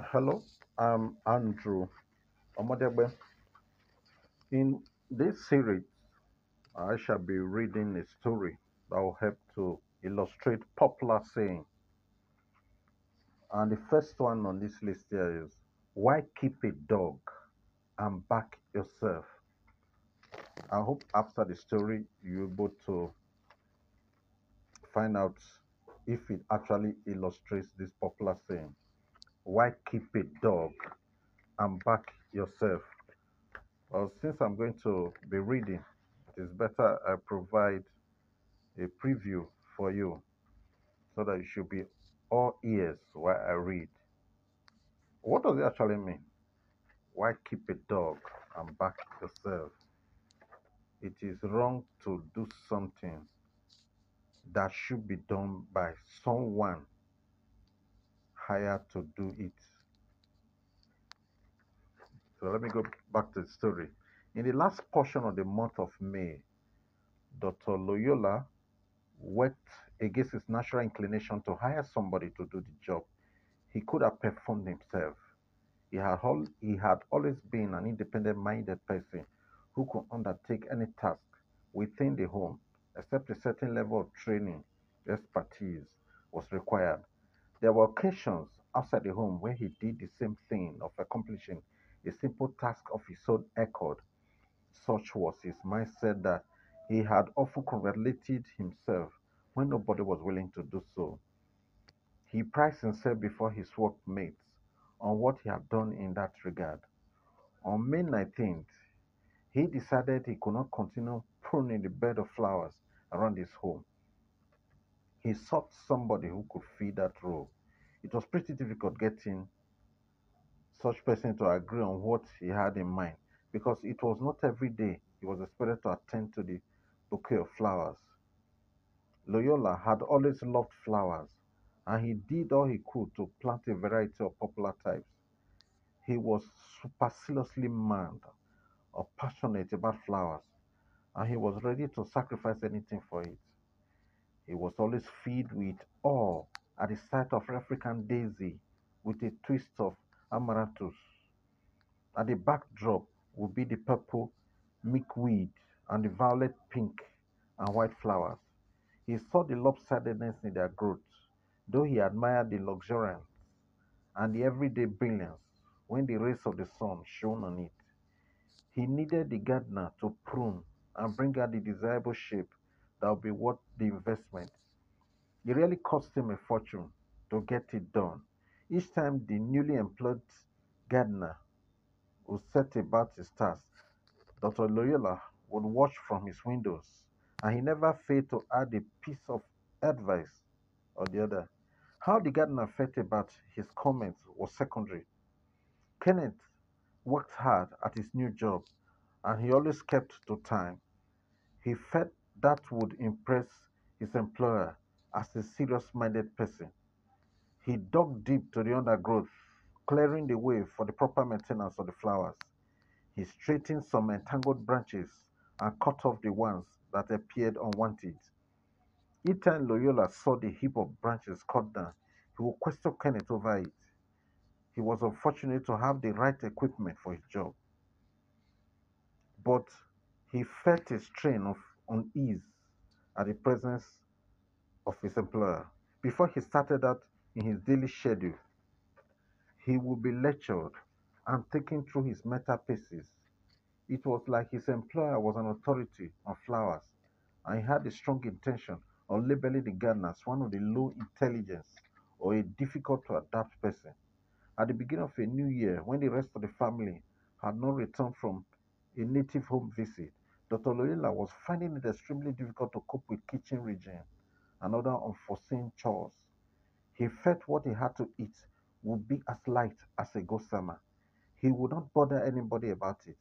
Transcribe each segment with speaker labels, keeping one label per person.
Speaker 1: Hello, I'm Andrew Omodebe. In this series, I shall be reading a story that will help to illustrate popular saying. And the first one on this list here is Why keep a dog and back yourself? I hope after the story you're able to find out if it actually illustrates this popular saying. Why keep a dog and back yourself? Well, since I'm going to be reading, it is better I provide a preview for you so that you should be all ears while I read. What does it actually mean? Why keep a dog and back yourself? It is wrong to do something that should be done by someone hired to do it. So let me go back to the story. In the last portion of the month of May, Dr. Loyola worked against his natural inclination to hire somebody to do the job he could have performed himself. He had, al- he had always been an independent minded person who could undertake any task within the home, except a certain level of training, expertise was required. There were occasions outside the home where he did the same thing of accomplishing a simple task of his own accord. Such was his mindset that he had often congratulated himself when nobody was willing to do so. He prized himself before his workmates on what he had done in that regard. On May 19th, he decided he could not continue pruning the bed of flowers around his home. He sought somebody who could fill that role. It was pretty difficult getting such person to agree on what he had in mind because it was not every day he was expected to attend to the bouquet of flowers. Loyola had always loved flowers and he did all he could to plant a variety of popular types. He was superciliously mad or passionate about flowers and he was ready to sacrifice anything for it. He was always filled with awe at the sight of African daisy with a twist of amaranthus. At the backdrop would be the purple milkweed and the violet pink and white flowers. He saw the lopsidedness in their growth, though he admired the luxuriance and the everyday brilliance when the rays of the sun shone on it. He needed the gardener to prune and bring out the desirable shape that would be worth the investment. It really cost him a fortune to get it done. Each time the newly employed gardener would set about his task, Dr. Loyola would watch from his windows, and he never failed to add a piece of advice or the other. How the gardener felt about his comments was secondary. Kenneth worked hard at his new job, and he always kept to time. He felt that would impress his employer as a serious minded person. He dug deep to the undergrowth, clearing the way for the proper maintenance of the flowers. He straightened some entangled branches and cut off the ones that appeared unwanted. Time Loyola saw the heap of branches cut down, he would question Kenneth over it. He was unfortunate to have the right equipment for his job, but he felt a strain of unease at the presence of his employer. Before he started out in his daily schedule, he would be lectured and taken through his meta pieces. It was like his employer was an authority on flowers, and he had a strong intention of labeling the gardener as one of the low intelligence or a difficult to adapt person. At the beginning of a new year, when the rest of the family had not returned from a native home visit, Dr. Loyola was finding it extremely difficult to cope with kitchen regime and other unforeseen chores. He felt what he had to eat would be as light as a gossamer. He would not bother anybody about it.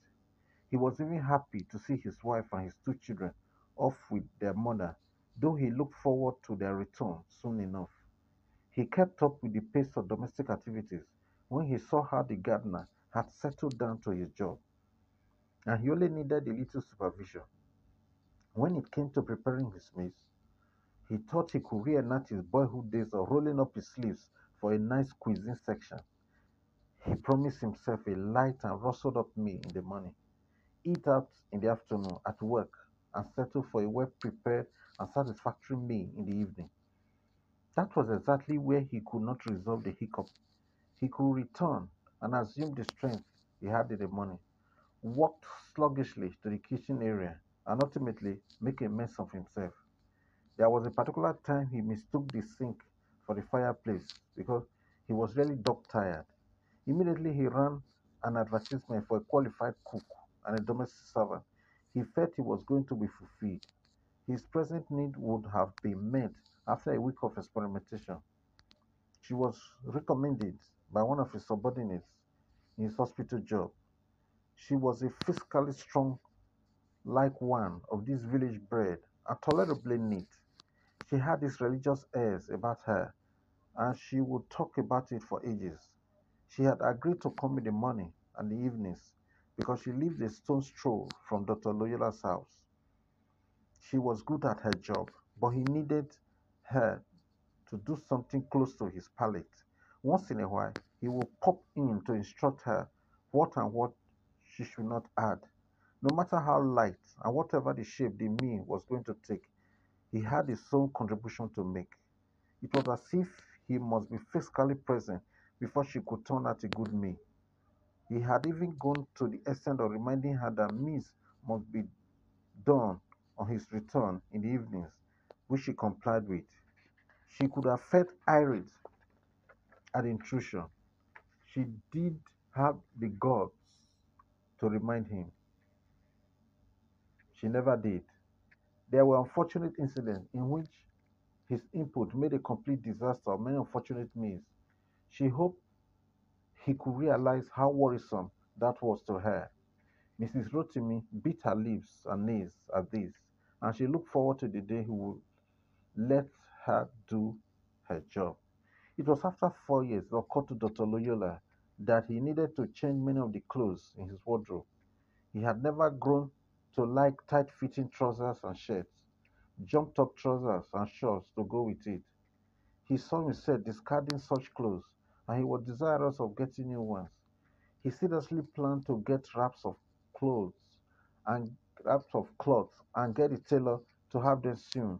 Speaker 1: He was even happy to see his wife and his two children off with their mother, though he looked forward to their return soon enough. He kept up with the pace of domestic activities when he saw how the gardener had settled down to his job, and he only needed a little supervision. When it came to preparing his meals, he thought he could reenact his boyhood days of rolling up his sleeves for a nice cuisine section. He promised himself a light and rustled up meal in the morning, eat out in the afternoon at work, and settle for a well prepared and satisfactory meal in the evening. That was exactly where he could not resolve the hiccup. He could return and assume the strength he had in the morning, walked sluggishly to the kitchen area, and ultimately make a mess of himself. There was a particular time he mistook the sink for the fireplace because he was really dog tired. Immediately he ran an advertisement for a qualified cook and a domestic servant. He felt he was going to be fulfilled. His present need would have been met after a week of experimentation. She was recommended by one of his subordinates in his hospital job. She was a physically strong, like one of this village bred, and tolerably neat. She had these religious airs about her, and she would talk about it for ages. She had agreed to come in the morning and the evenings because she lived a stone's throw from Dr. Loyola's house. She was good at her job, but he needed her to do something close to his palate. Once in a while, he would pop in to instruct her what and what she should not add. No matter how light and whatever the shape the meal was going to take, he had his own contribution to make. It was as if he must be physically present before she could turn out a good meal. He had even gone to the extent of reminding her that meals must be done on his return in the evenings, which she complied with. She could have felt irate at intrusion. She did have the guts to remind him. She never did. There were unfortunate incidents in which his input made a complete disaster of many unfortunate meals. She hoped he could realize how worrisome that was to her. Mrs. Rotimi bit her lips and knees at this, and she looked forward to the day he would let her do her job. It was after four years it occurred to Dr. Loyola that he needed to change many of the clothes in his wardrobe. He had never grown to like tight fitting trousers and shirts, jumped up trousers and shorts to go with it. He saw himself discarding such clothes and he was desirous of getting new ones. He seriously planned to get wraps of clothes and wraps of cloth and get a tailor to have them sewn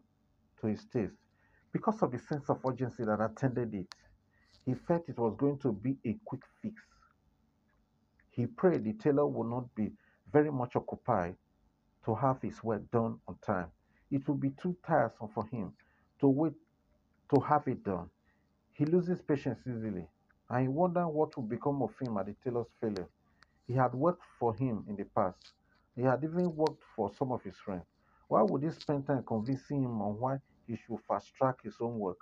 Speaker 1: to his taste. Because of the sense of urgency that attended it, he felt it was going to be a quick fix. He prayed the tailor would not be very much occupied to have his work done on time. It would be too tiresome for him to wait to have it done. He loses patience easily, and he wondered what would become of him at the tailor's failure. He had worked for him in the past. He had even worked for some of his friends. Why would he spend time convincing him on why he should fast track his own work?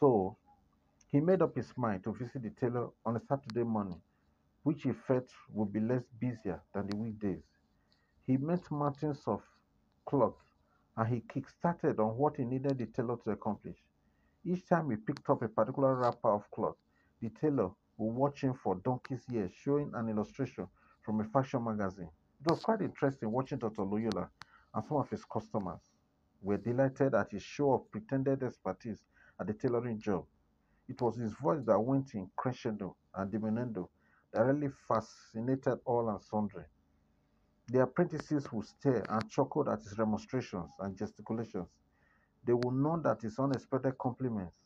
Speaker 1: So he made up his mind to visit the tailor on a Saturday morning, which he felt would be less busier than the weekdays. He met mountains of cloth and he kick-started on what he needed the tailor to accomplish. Each time he picked up a particular wrapper of cloth, the tailor would watch him for donkey's years, showing an illustration from a fashion magazine. It was quite interesting watching Dr. Loyola and some of his customers were delighted at his show of pretended expertise at the tailoring job. It was his voice that went in crescendo and diminuendo that really fascinated all and sundry. The apprentices would stare and chuckle at his remonstrations and gesticulations. They would nod at his unexpected compliments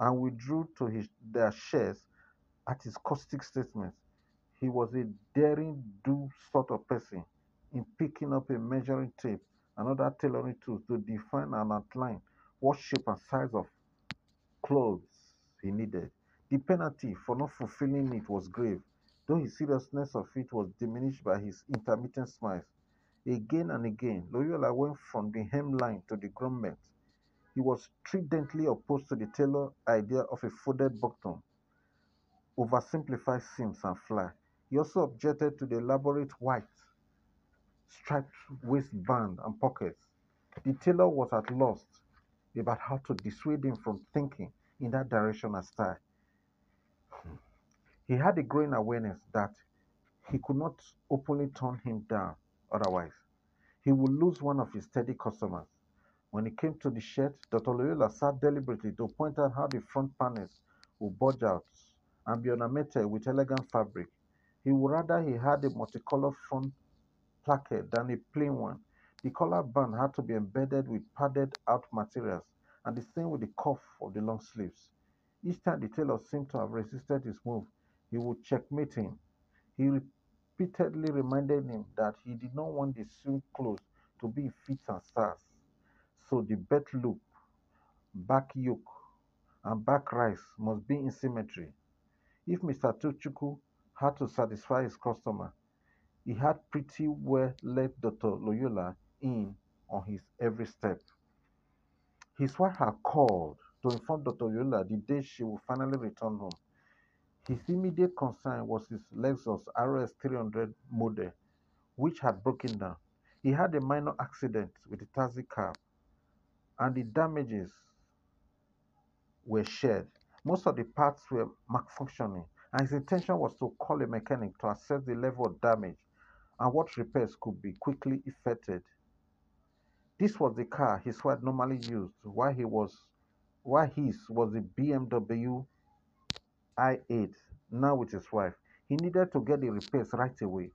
Speaker 1: and withdrew to his, their shares at his caustic statements. He was a daring do sort of person in picking up a measuring tape and other tailoring tools to define and outline what shape and size of clothes he needed. The penalty for not fulfilling it was grave, though his seriousness of it was diminished by his intermittent smiles. Again and again, Loyola went from the hemline to the grommet. He was stridently opposed to the tailor idea of a folded bottom, oversimplified seams and fly. He also objected to the elaborate white striped waistband and pockets. The tailor was at loss about how to dissuade him from thinking in that direction and style. He had a growing awareness that he could not openly turn him down otherwise. He would lose one of his steady customers. When it came to the shirt, Dr. Loyola sat deliberately to point out how the front panels would bulge out and be ornamented with elegant fabric. He would rather he had a multicolored front placard than a plain one. The collar band had to be embedded with padded out materials, and the same with the cuff of the long sleeves. Each time the tailor seemed to have resisted his move, he would checkmate him. He repeatedly reminded him that he did not want the sewn clothes to be fits and starts. So the belt loop, back yoke, and back rise must be in symmetry. If Mr. Tochukwu had to satisfy his customer, he had pretty well let Dr. Loyola in on his every step. His wife had called to inform Dr. Loyola the day she would finally return home. His immediate concern was his Lexus RS 300 model, which had broken down. He had a minor accident with a taxi cab, and the damages were shared. Most of the parts were malfunctioning, and his intention was to call a mechanic to assess the level of damage and what repairs could be quickly effected. This was the car his wife normally used while he was while his was the BMW i8 now with his wife. He needed to get the repairs right away.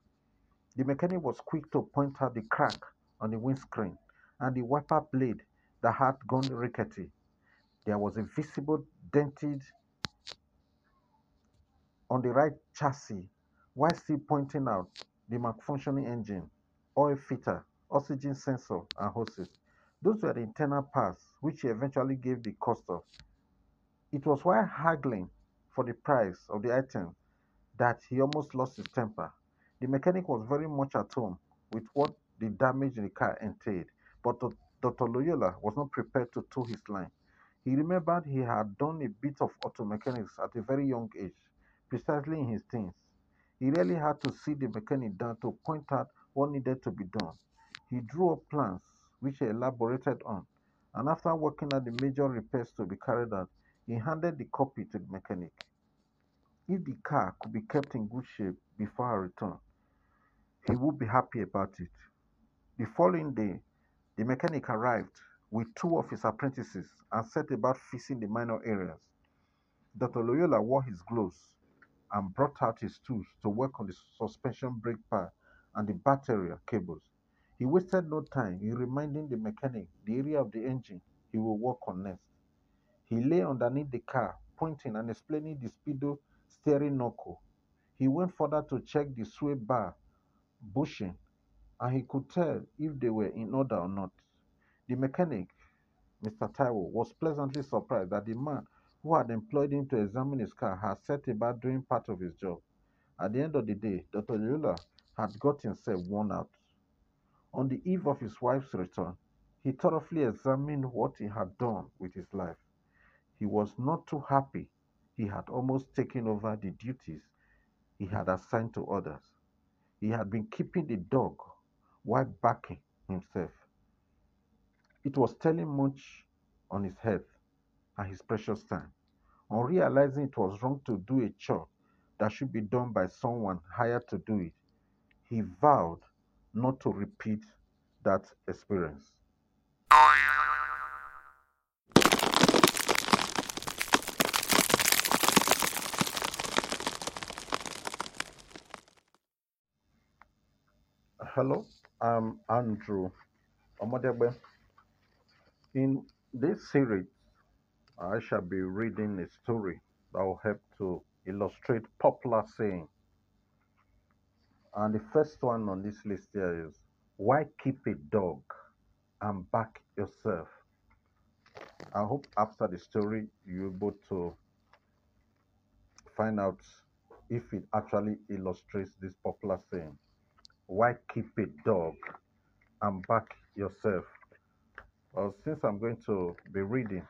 Speaker 1: The mechanic was quick to point out the crack on the windscreen and the wiper blade that had gone rickety. There was a visible dented on the right chassis while still pointing out the malfunctioning engine, oil filter, oxygen sensor, and hoses. Those were the internal parts which he eventually gave the cost of. It was while haggling for the price of the item that he almost lost his temper. The mechanic was very much at home with what the damage in the car entailed, but Dr. Loyola was not prepared to toe his line. He remembered he had done a bit of auto mechanics at a very young age, precisely in his teens. He really had to see the mechanic down to point out what needed to be done. He drew up plans, which he elaborated on, and after working out the major repairs to be carried out, he handed the copy to the mechanic. If the car could be kept in good shape before her return, he would be happy about it. The following day, the mechanic arrived with two of his apprentices and set about fixing the minor areas. Dr. Loyola wore his gloves and brought out his tools to work on the suspension brake pad and the battery cables. He wasted no time in reminding the mechanic the area of the engine he will work on next. He lay underneath the car, pointing and explaining the speedo steering knuckle. He went further to check the sway bar bushing, and he could tell if they were in order or not. The mechanic, Mr. Taiwo, was pleasantly surprised that the man who had employed him to examine his car had set about doing part of his job. At the end of the day, Dr. Yola had got himself worn out. On the eve of his wife's return, he thoroughly examined what he had done with his life. He was not too happy. He had almost taken over the duties he had assigned to others. He had been keeping the dog while backing himself. It was telling much on his health and his precious time. On realizing it was wrong to do a chore that should be done by someone hired to do it, he vowed not to repeat that experience. Hello, I'm Andrew Omodebe. In this series, I shall be reading a story that will help to illustrate popular saying. And the first one on this list here is why keep a dog and back yourself? I hope after the story you're able to find out if it actually illustrates this popular saying. Why keep a dog and back yourself? Well, since I'm going to be reading,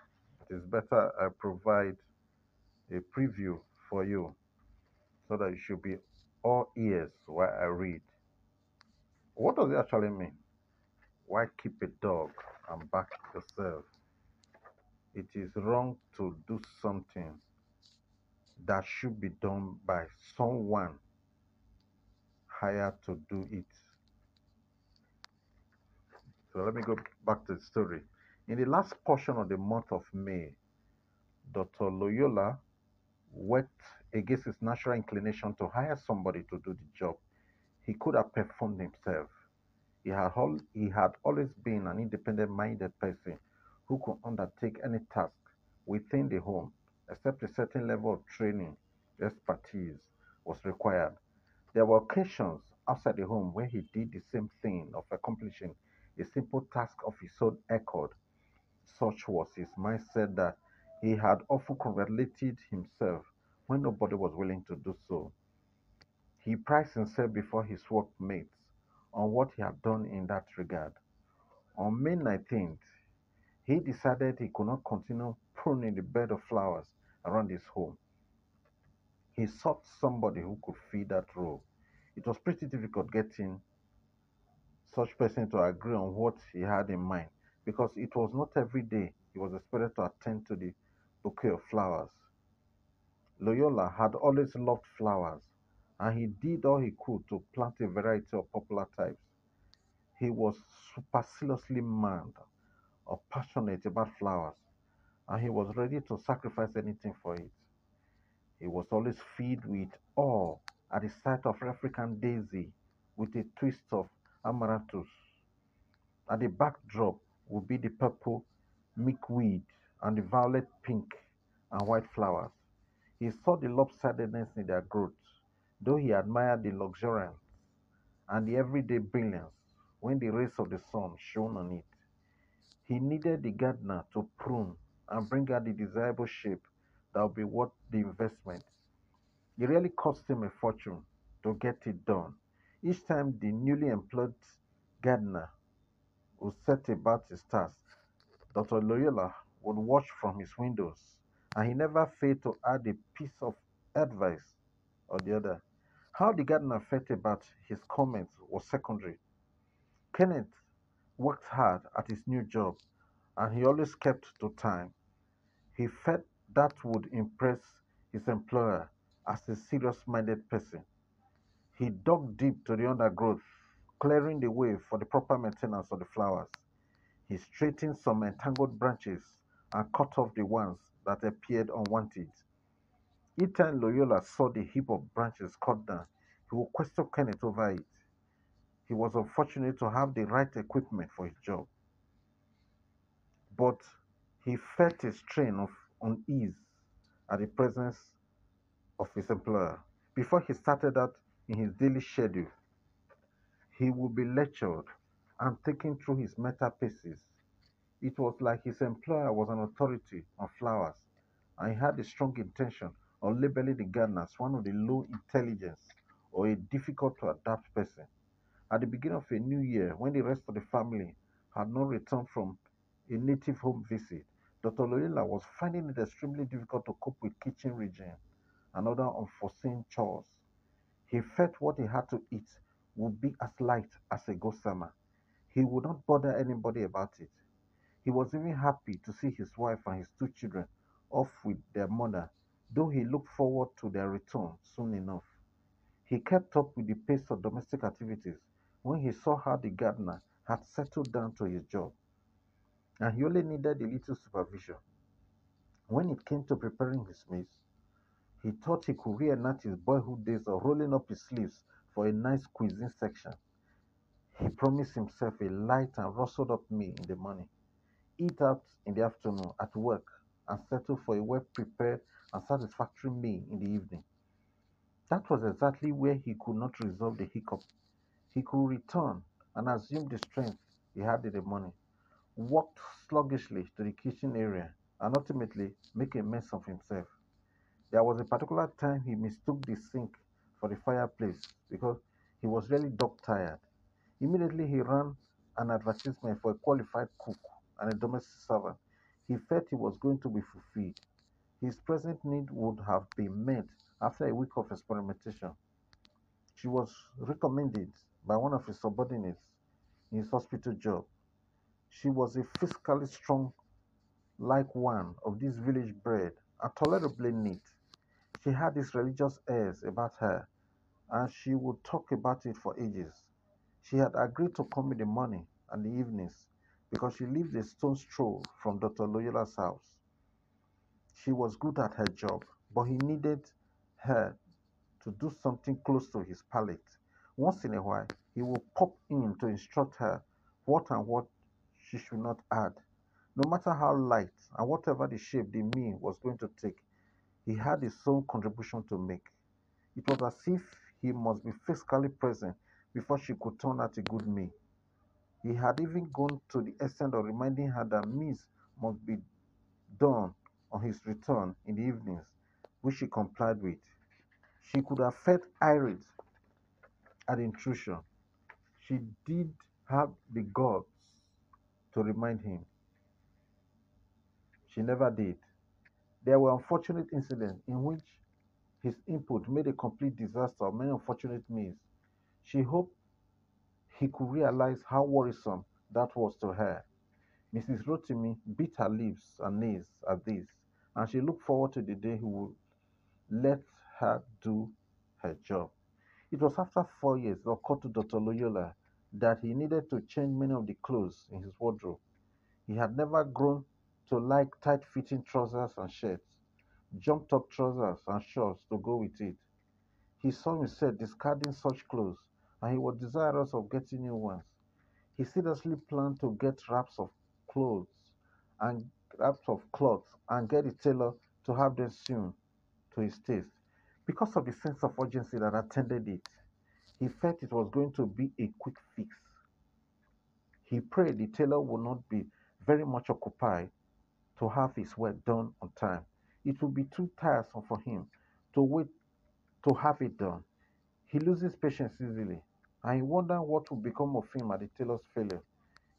Speaker 1: it is better I provide a preview for you so that you should be all ears while I read. What does it actually mean? Why keep a dog and back yourself? It is wrong to do something that should be done by someone hired to do it. So let me go back to the story. In the last portion of the month of May, Dr. Loyola worked against his natural inclination to hire somebody to do the job. He could have performed himself. He had, al- he had always been an independent minded person who could undertake any task within the home, except a certain level of training, expertise was required. There were occasions outside the home where he did the same thing of accomplishing a simple task of his own accord. Such was his mindset that he had often congratulated himself when nobody was willing to do so. He prized himself before his workmates on what he had done in that regard. On May 19th, he decided he could not continue pruning the bed of flowers around his home. He sought somebody who could fill that role. It was pretty difficult getting such person to agree on what he had in mind because it was not every day he was expected to attend to the bouquet of flowers. Loyola had always loved flowers and he did all he could to plant a variety of popular types. He was superciliously mad or passionate about flowers and he was ready to sacrifice anything for it. He was always filled with awe at the sight of African daisy with a twist of amaranthus. At the backdrop would be the purple milkweed and the violet pink and white flowers. He saw the lopsidedness in their growth, though he admired the luxuriance and the everyday brilliance when the rays of the sun shone on it. He needed the gardener to prune and bring out the desirable shape that would be worth the investment. It really cost him a fortune to get it done. Each time the newly employed gardener would set about his task, Dr. Loyola would watch from his windows, and he never failed to add a piece of advice or the other. How the gardener felt about his comments was secondary. Kenneth worked hard at his new job, and he always kept to time. He felt that would impress his employer as a serious minded person. He dug deep to the undergrowth, clearing the way for the proper maintenance of the flowers. He straightened some entangled branches and cut off the ones that appeared unwanted. Each Loyola saw the heap of branches cut down, he would question Kenneth over it. He was unfortunate to have the right equipment for his job, but he felt a strain of unease at the presence of his employer. Before he started out in his daily schedule, he would be lectured and taken through his meta pieces. It was like his employer was an authority on flowers, and he had a strong intention of labeling the gardener as one of the low intelligence or a difficult to adapt person. At the beginning of a new year, when the rest of the family had not returned from a native home visit, Dr. Loyola was finding it extremely difficult to cope with kitchen regime and other unforeseen chores. He felt what he had to eat would be as light as a gossamer. He would not bother anybody about it. He was even happy to see his wife and his two children off with their mother, though he looked forward to their return soon enough. He kept up with the pace of domestic activities when he saw how the gardener had settled down to his job, and he only needed a little supervision. When it came to preparing his meals, he thought he could reenact his boyhood days of rolling up his sleeves for a nice cuisine section. He promised himself a light and rustled up meal in the morning, eat out in the afternoon at work, and settle for a well prepared and satisfactory meal in the evening. That was exactly where he could not resolve the hiccup. He could return and assume the strength he had in the morning, walked sluggishly to the kitchen area, and ultimately make a mess of himself. There was a particular time he mistook the sink for the fireplace because he was really dog tired. Immediately he ran an advertisement for a qualified cook and a domestic servant. He felt he was going to be fulfilled. His present need would have been met after a week of experimentation. She was recommended by one of his subordinates in his hospital job. She was a physically strong, like one of these village bred, and tolerably neat. She had these religious airs about her, and she would talk about it for ages. She had agreed to come in the morning and the evenings because she lived a stone's throw from Dr. Loyola's house. She was good at her job, but he needed her to do something close to his palate. Once in a while, he would pop in to instruct her what and what she should not add. No matter how light and whatever the shape the meal was going to take, he had his own contribution to make. It was as if he must be physically present before she could turn out a good meal. He had even gone to the extent of reminding her that meals must be done on his return in the evenings, which she complied with. She could have felt irate at intrusion. She did have the guts to remind him. She never did. There were unfortunate incidents in which his input made a complete disaster of many unfortunate meals. She hoped he could realize how worrisome that was to her. Mrs. Rotimi bit her lips and knees at this, and she looked forward to the day he would let her do her job. It was after four years it occurred to Dr. Loyola that he needed to change many of the clothes in his wardrobe. He had never grown to like tight fitting trousers and shirts, jumped up trousers and shorts to go with it. He saw himself discarding such clothes and he was desirous of getting new ones. He seriously planned to get wraps of clothes and wraps of cloth and get a tailor to have them sewn to his taste. Because of the sense of urgency that attended it, he felt it was going to be a quick fix. He prayed the tailor would not be very much occupied to have his work done on time. It would be too tiresome for him to wait to have it done. He loses patience easily, and he wondered what would become of him at the tailor's failure.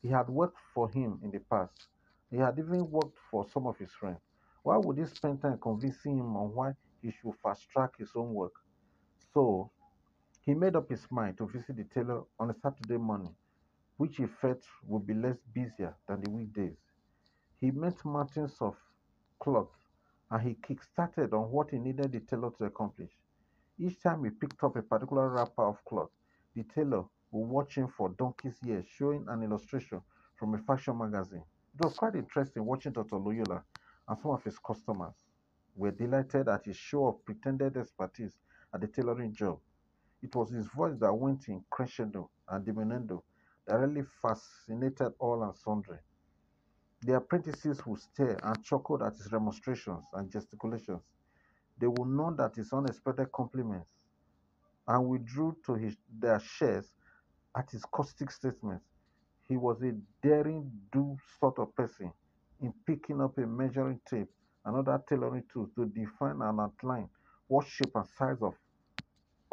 Speaker 1: He had worked for him in the past. He had even worked for some of his friends. Why would he spend time convincing him on why he should fast track his own work? So he made up his mind to visit the tailor on a Saturday morning, which he felt would be less busier than the weekdays. He met mountains of cloth and he kick-started on what he needed the tailor to accomplish. Each time he picked up a particular wrapper of cloth, the tailor would watch him for donkey's years, showing an illustration from a fashion magazine. It was quite interesting watching Dr. Loyola and some of his customers were delighted at his show of pretended expertise at the tailoring job. It was his voice that went in crescendo and diminuendo that really fascinated all and sundry. The apprentices would stare and chuckle at his remonstrations and gesticulations. They would nod that his unexpected compliments and withdrew to his, their shares at his caustic statements. He was a daring do sort of person in picking up a measuring tape and other tailoring tools to define and outline what shape and size of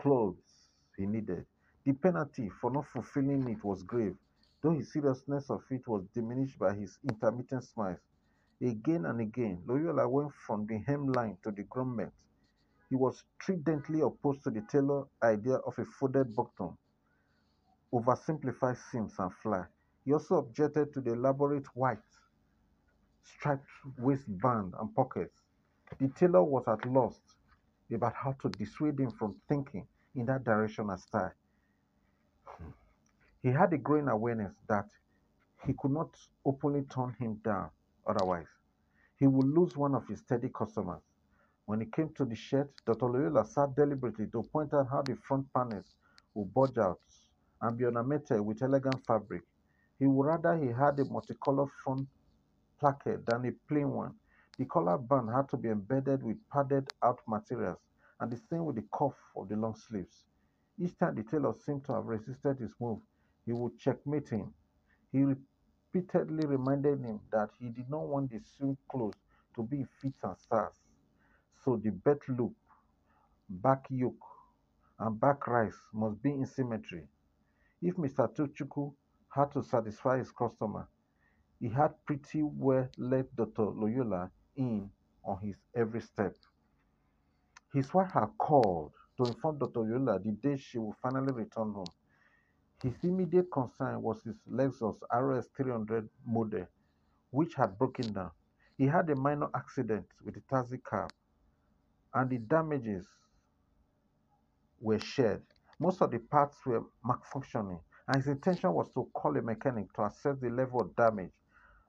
Speaker 1: clothes he needed. The penalty for not fulfilling it was grave, though his seriousness of it was diminished by his intermittent smiles. Again and again, Loyola went from the hemline to the grommet. He was stridently opposed to the tailor idea of a folded button, oversimplified seams and fly. He also objected to the elaborate white striped waistband and pockets. The tailor was at loss about how to dissuade him from thinking in that direction and style. He had a growing awareness that he could not openly turn him down otherwise. He would lose one of his steady customers. When it came to the shirt, Dr. Loyola sat deliberately to point out how the front panels would bulge out and be ornamented with elegant fabric. He would rather he had a multicolored front placard than a plain one. The collar band had to be embedded with padded out materials, and the same with the cuff of the long sleeves. Each time the tailor seemed to have resisted his move, he would checkmate him. He repeatedly reminded him that he did not want the sewn clothes to be fits and stars. So the belt loop, back yoke, and back rise must be in symmetry. If Mr. Tochukwu had to satisfy his customer, he had pretty well let Dr. Loyola in on his every step. His wife had called to inform Dr. Loyola the day she would finally return home. His immediate concern was his Lexus RS 300 model, which had broken down. He had a minor accident with a taxi cab, and the damages were shared. Most of the parts were malfunctioning, and his intention was to call a mechanic to assess the level of damage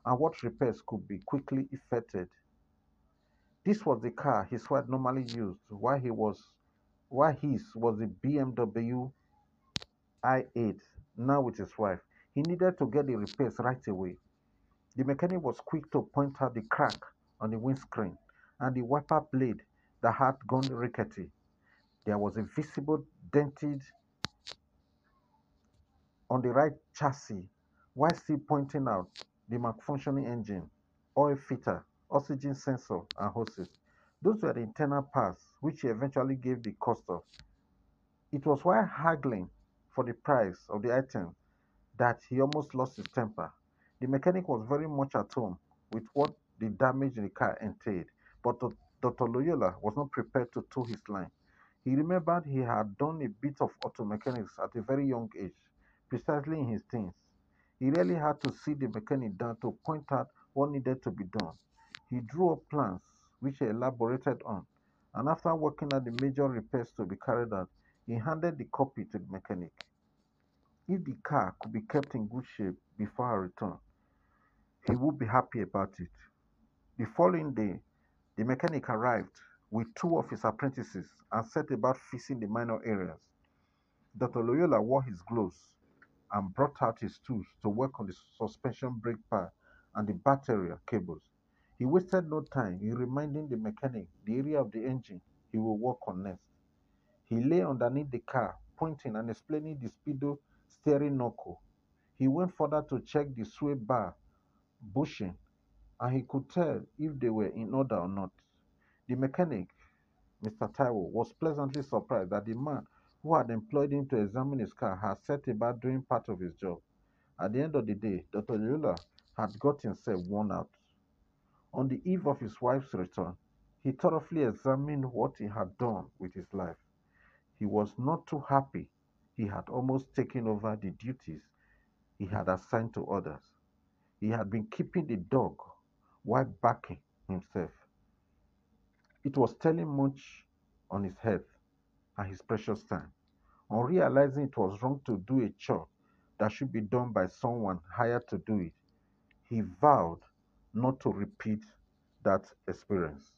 Speaker 1: and what repairs could be quickly effected. This was the car his wife normally used while he was while his was the BMW i8 now with his wife. He needed to get the repairs right away. The mechanic was quick to point out the crack on the windscreen and the wiper blade that had gone rickety. There was a visible dented on the right chassis while still pointing out the malfunctioning engine, oil filter, oxygen sensor, and hoses. Those were the internal parts which he eventually gave the cost of. It was while haggling for the price of the item that he almost lost his temper. The mechanic was very much at home with what the damage in the car entailed, but Dr. Loyola was not prepared to toe his line. He remembered he had done a bit of auto mechanics at a very young age, precisely in his teens. He really had to see the mechanic down to point out what needed to be done. He drew up plans, which he elaborated on, and after working out the major repairs to be carried out, he handed the copy to the mechanic. If the car could be kept in good shape before her return, he would be happy about it. The following day, the mechanic arrived with two of his apprentices and set about fixing the minor areas. Dr. Loyola wore his gloves and brought out his tools to work on the suspension brake pad and the battery cables. He wasted no time in reminding the mechanic the area of the engine he will work on next. He lay underneath the car, pointing and explaining the speedo steering knuckle. He went further to check the sway bar bushing, and he could tell if they were in order or not. The mechanic, Mr. Taiwo, was pleasantly surprised that the man who had employed him to examine his car had set about doing part of his job. At the end of the day, Dr. Yola had got himself worn out. On the eve of his wife's return, he thoroughly examined what he had done with his life. He was not too happy. He had almost taken over the duties he had assigned to others. He had been keeping the dog while backing himself. It was telling much on his health and his precious time. On realizing it was wrong to do a chore that should be done by someone hired to do it, he vowed not to repeat that experience.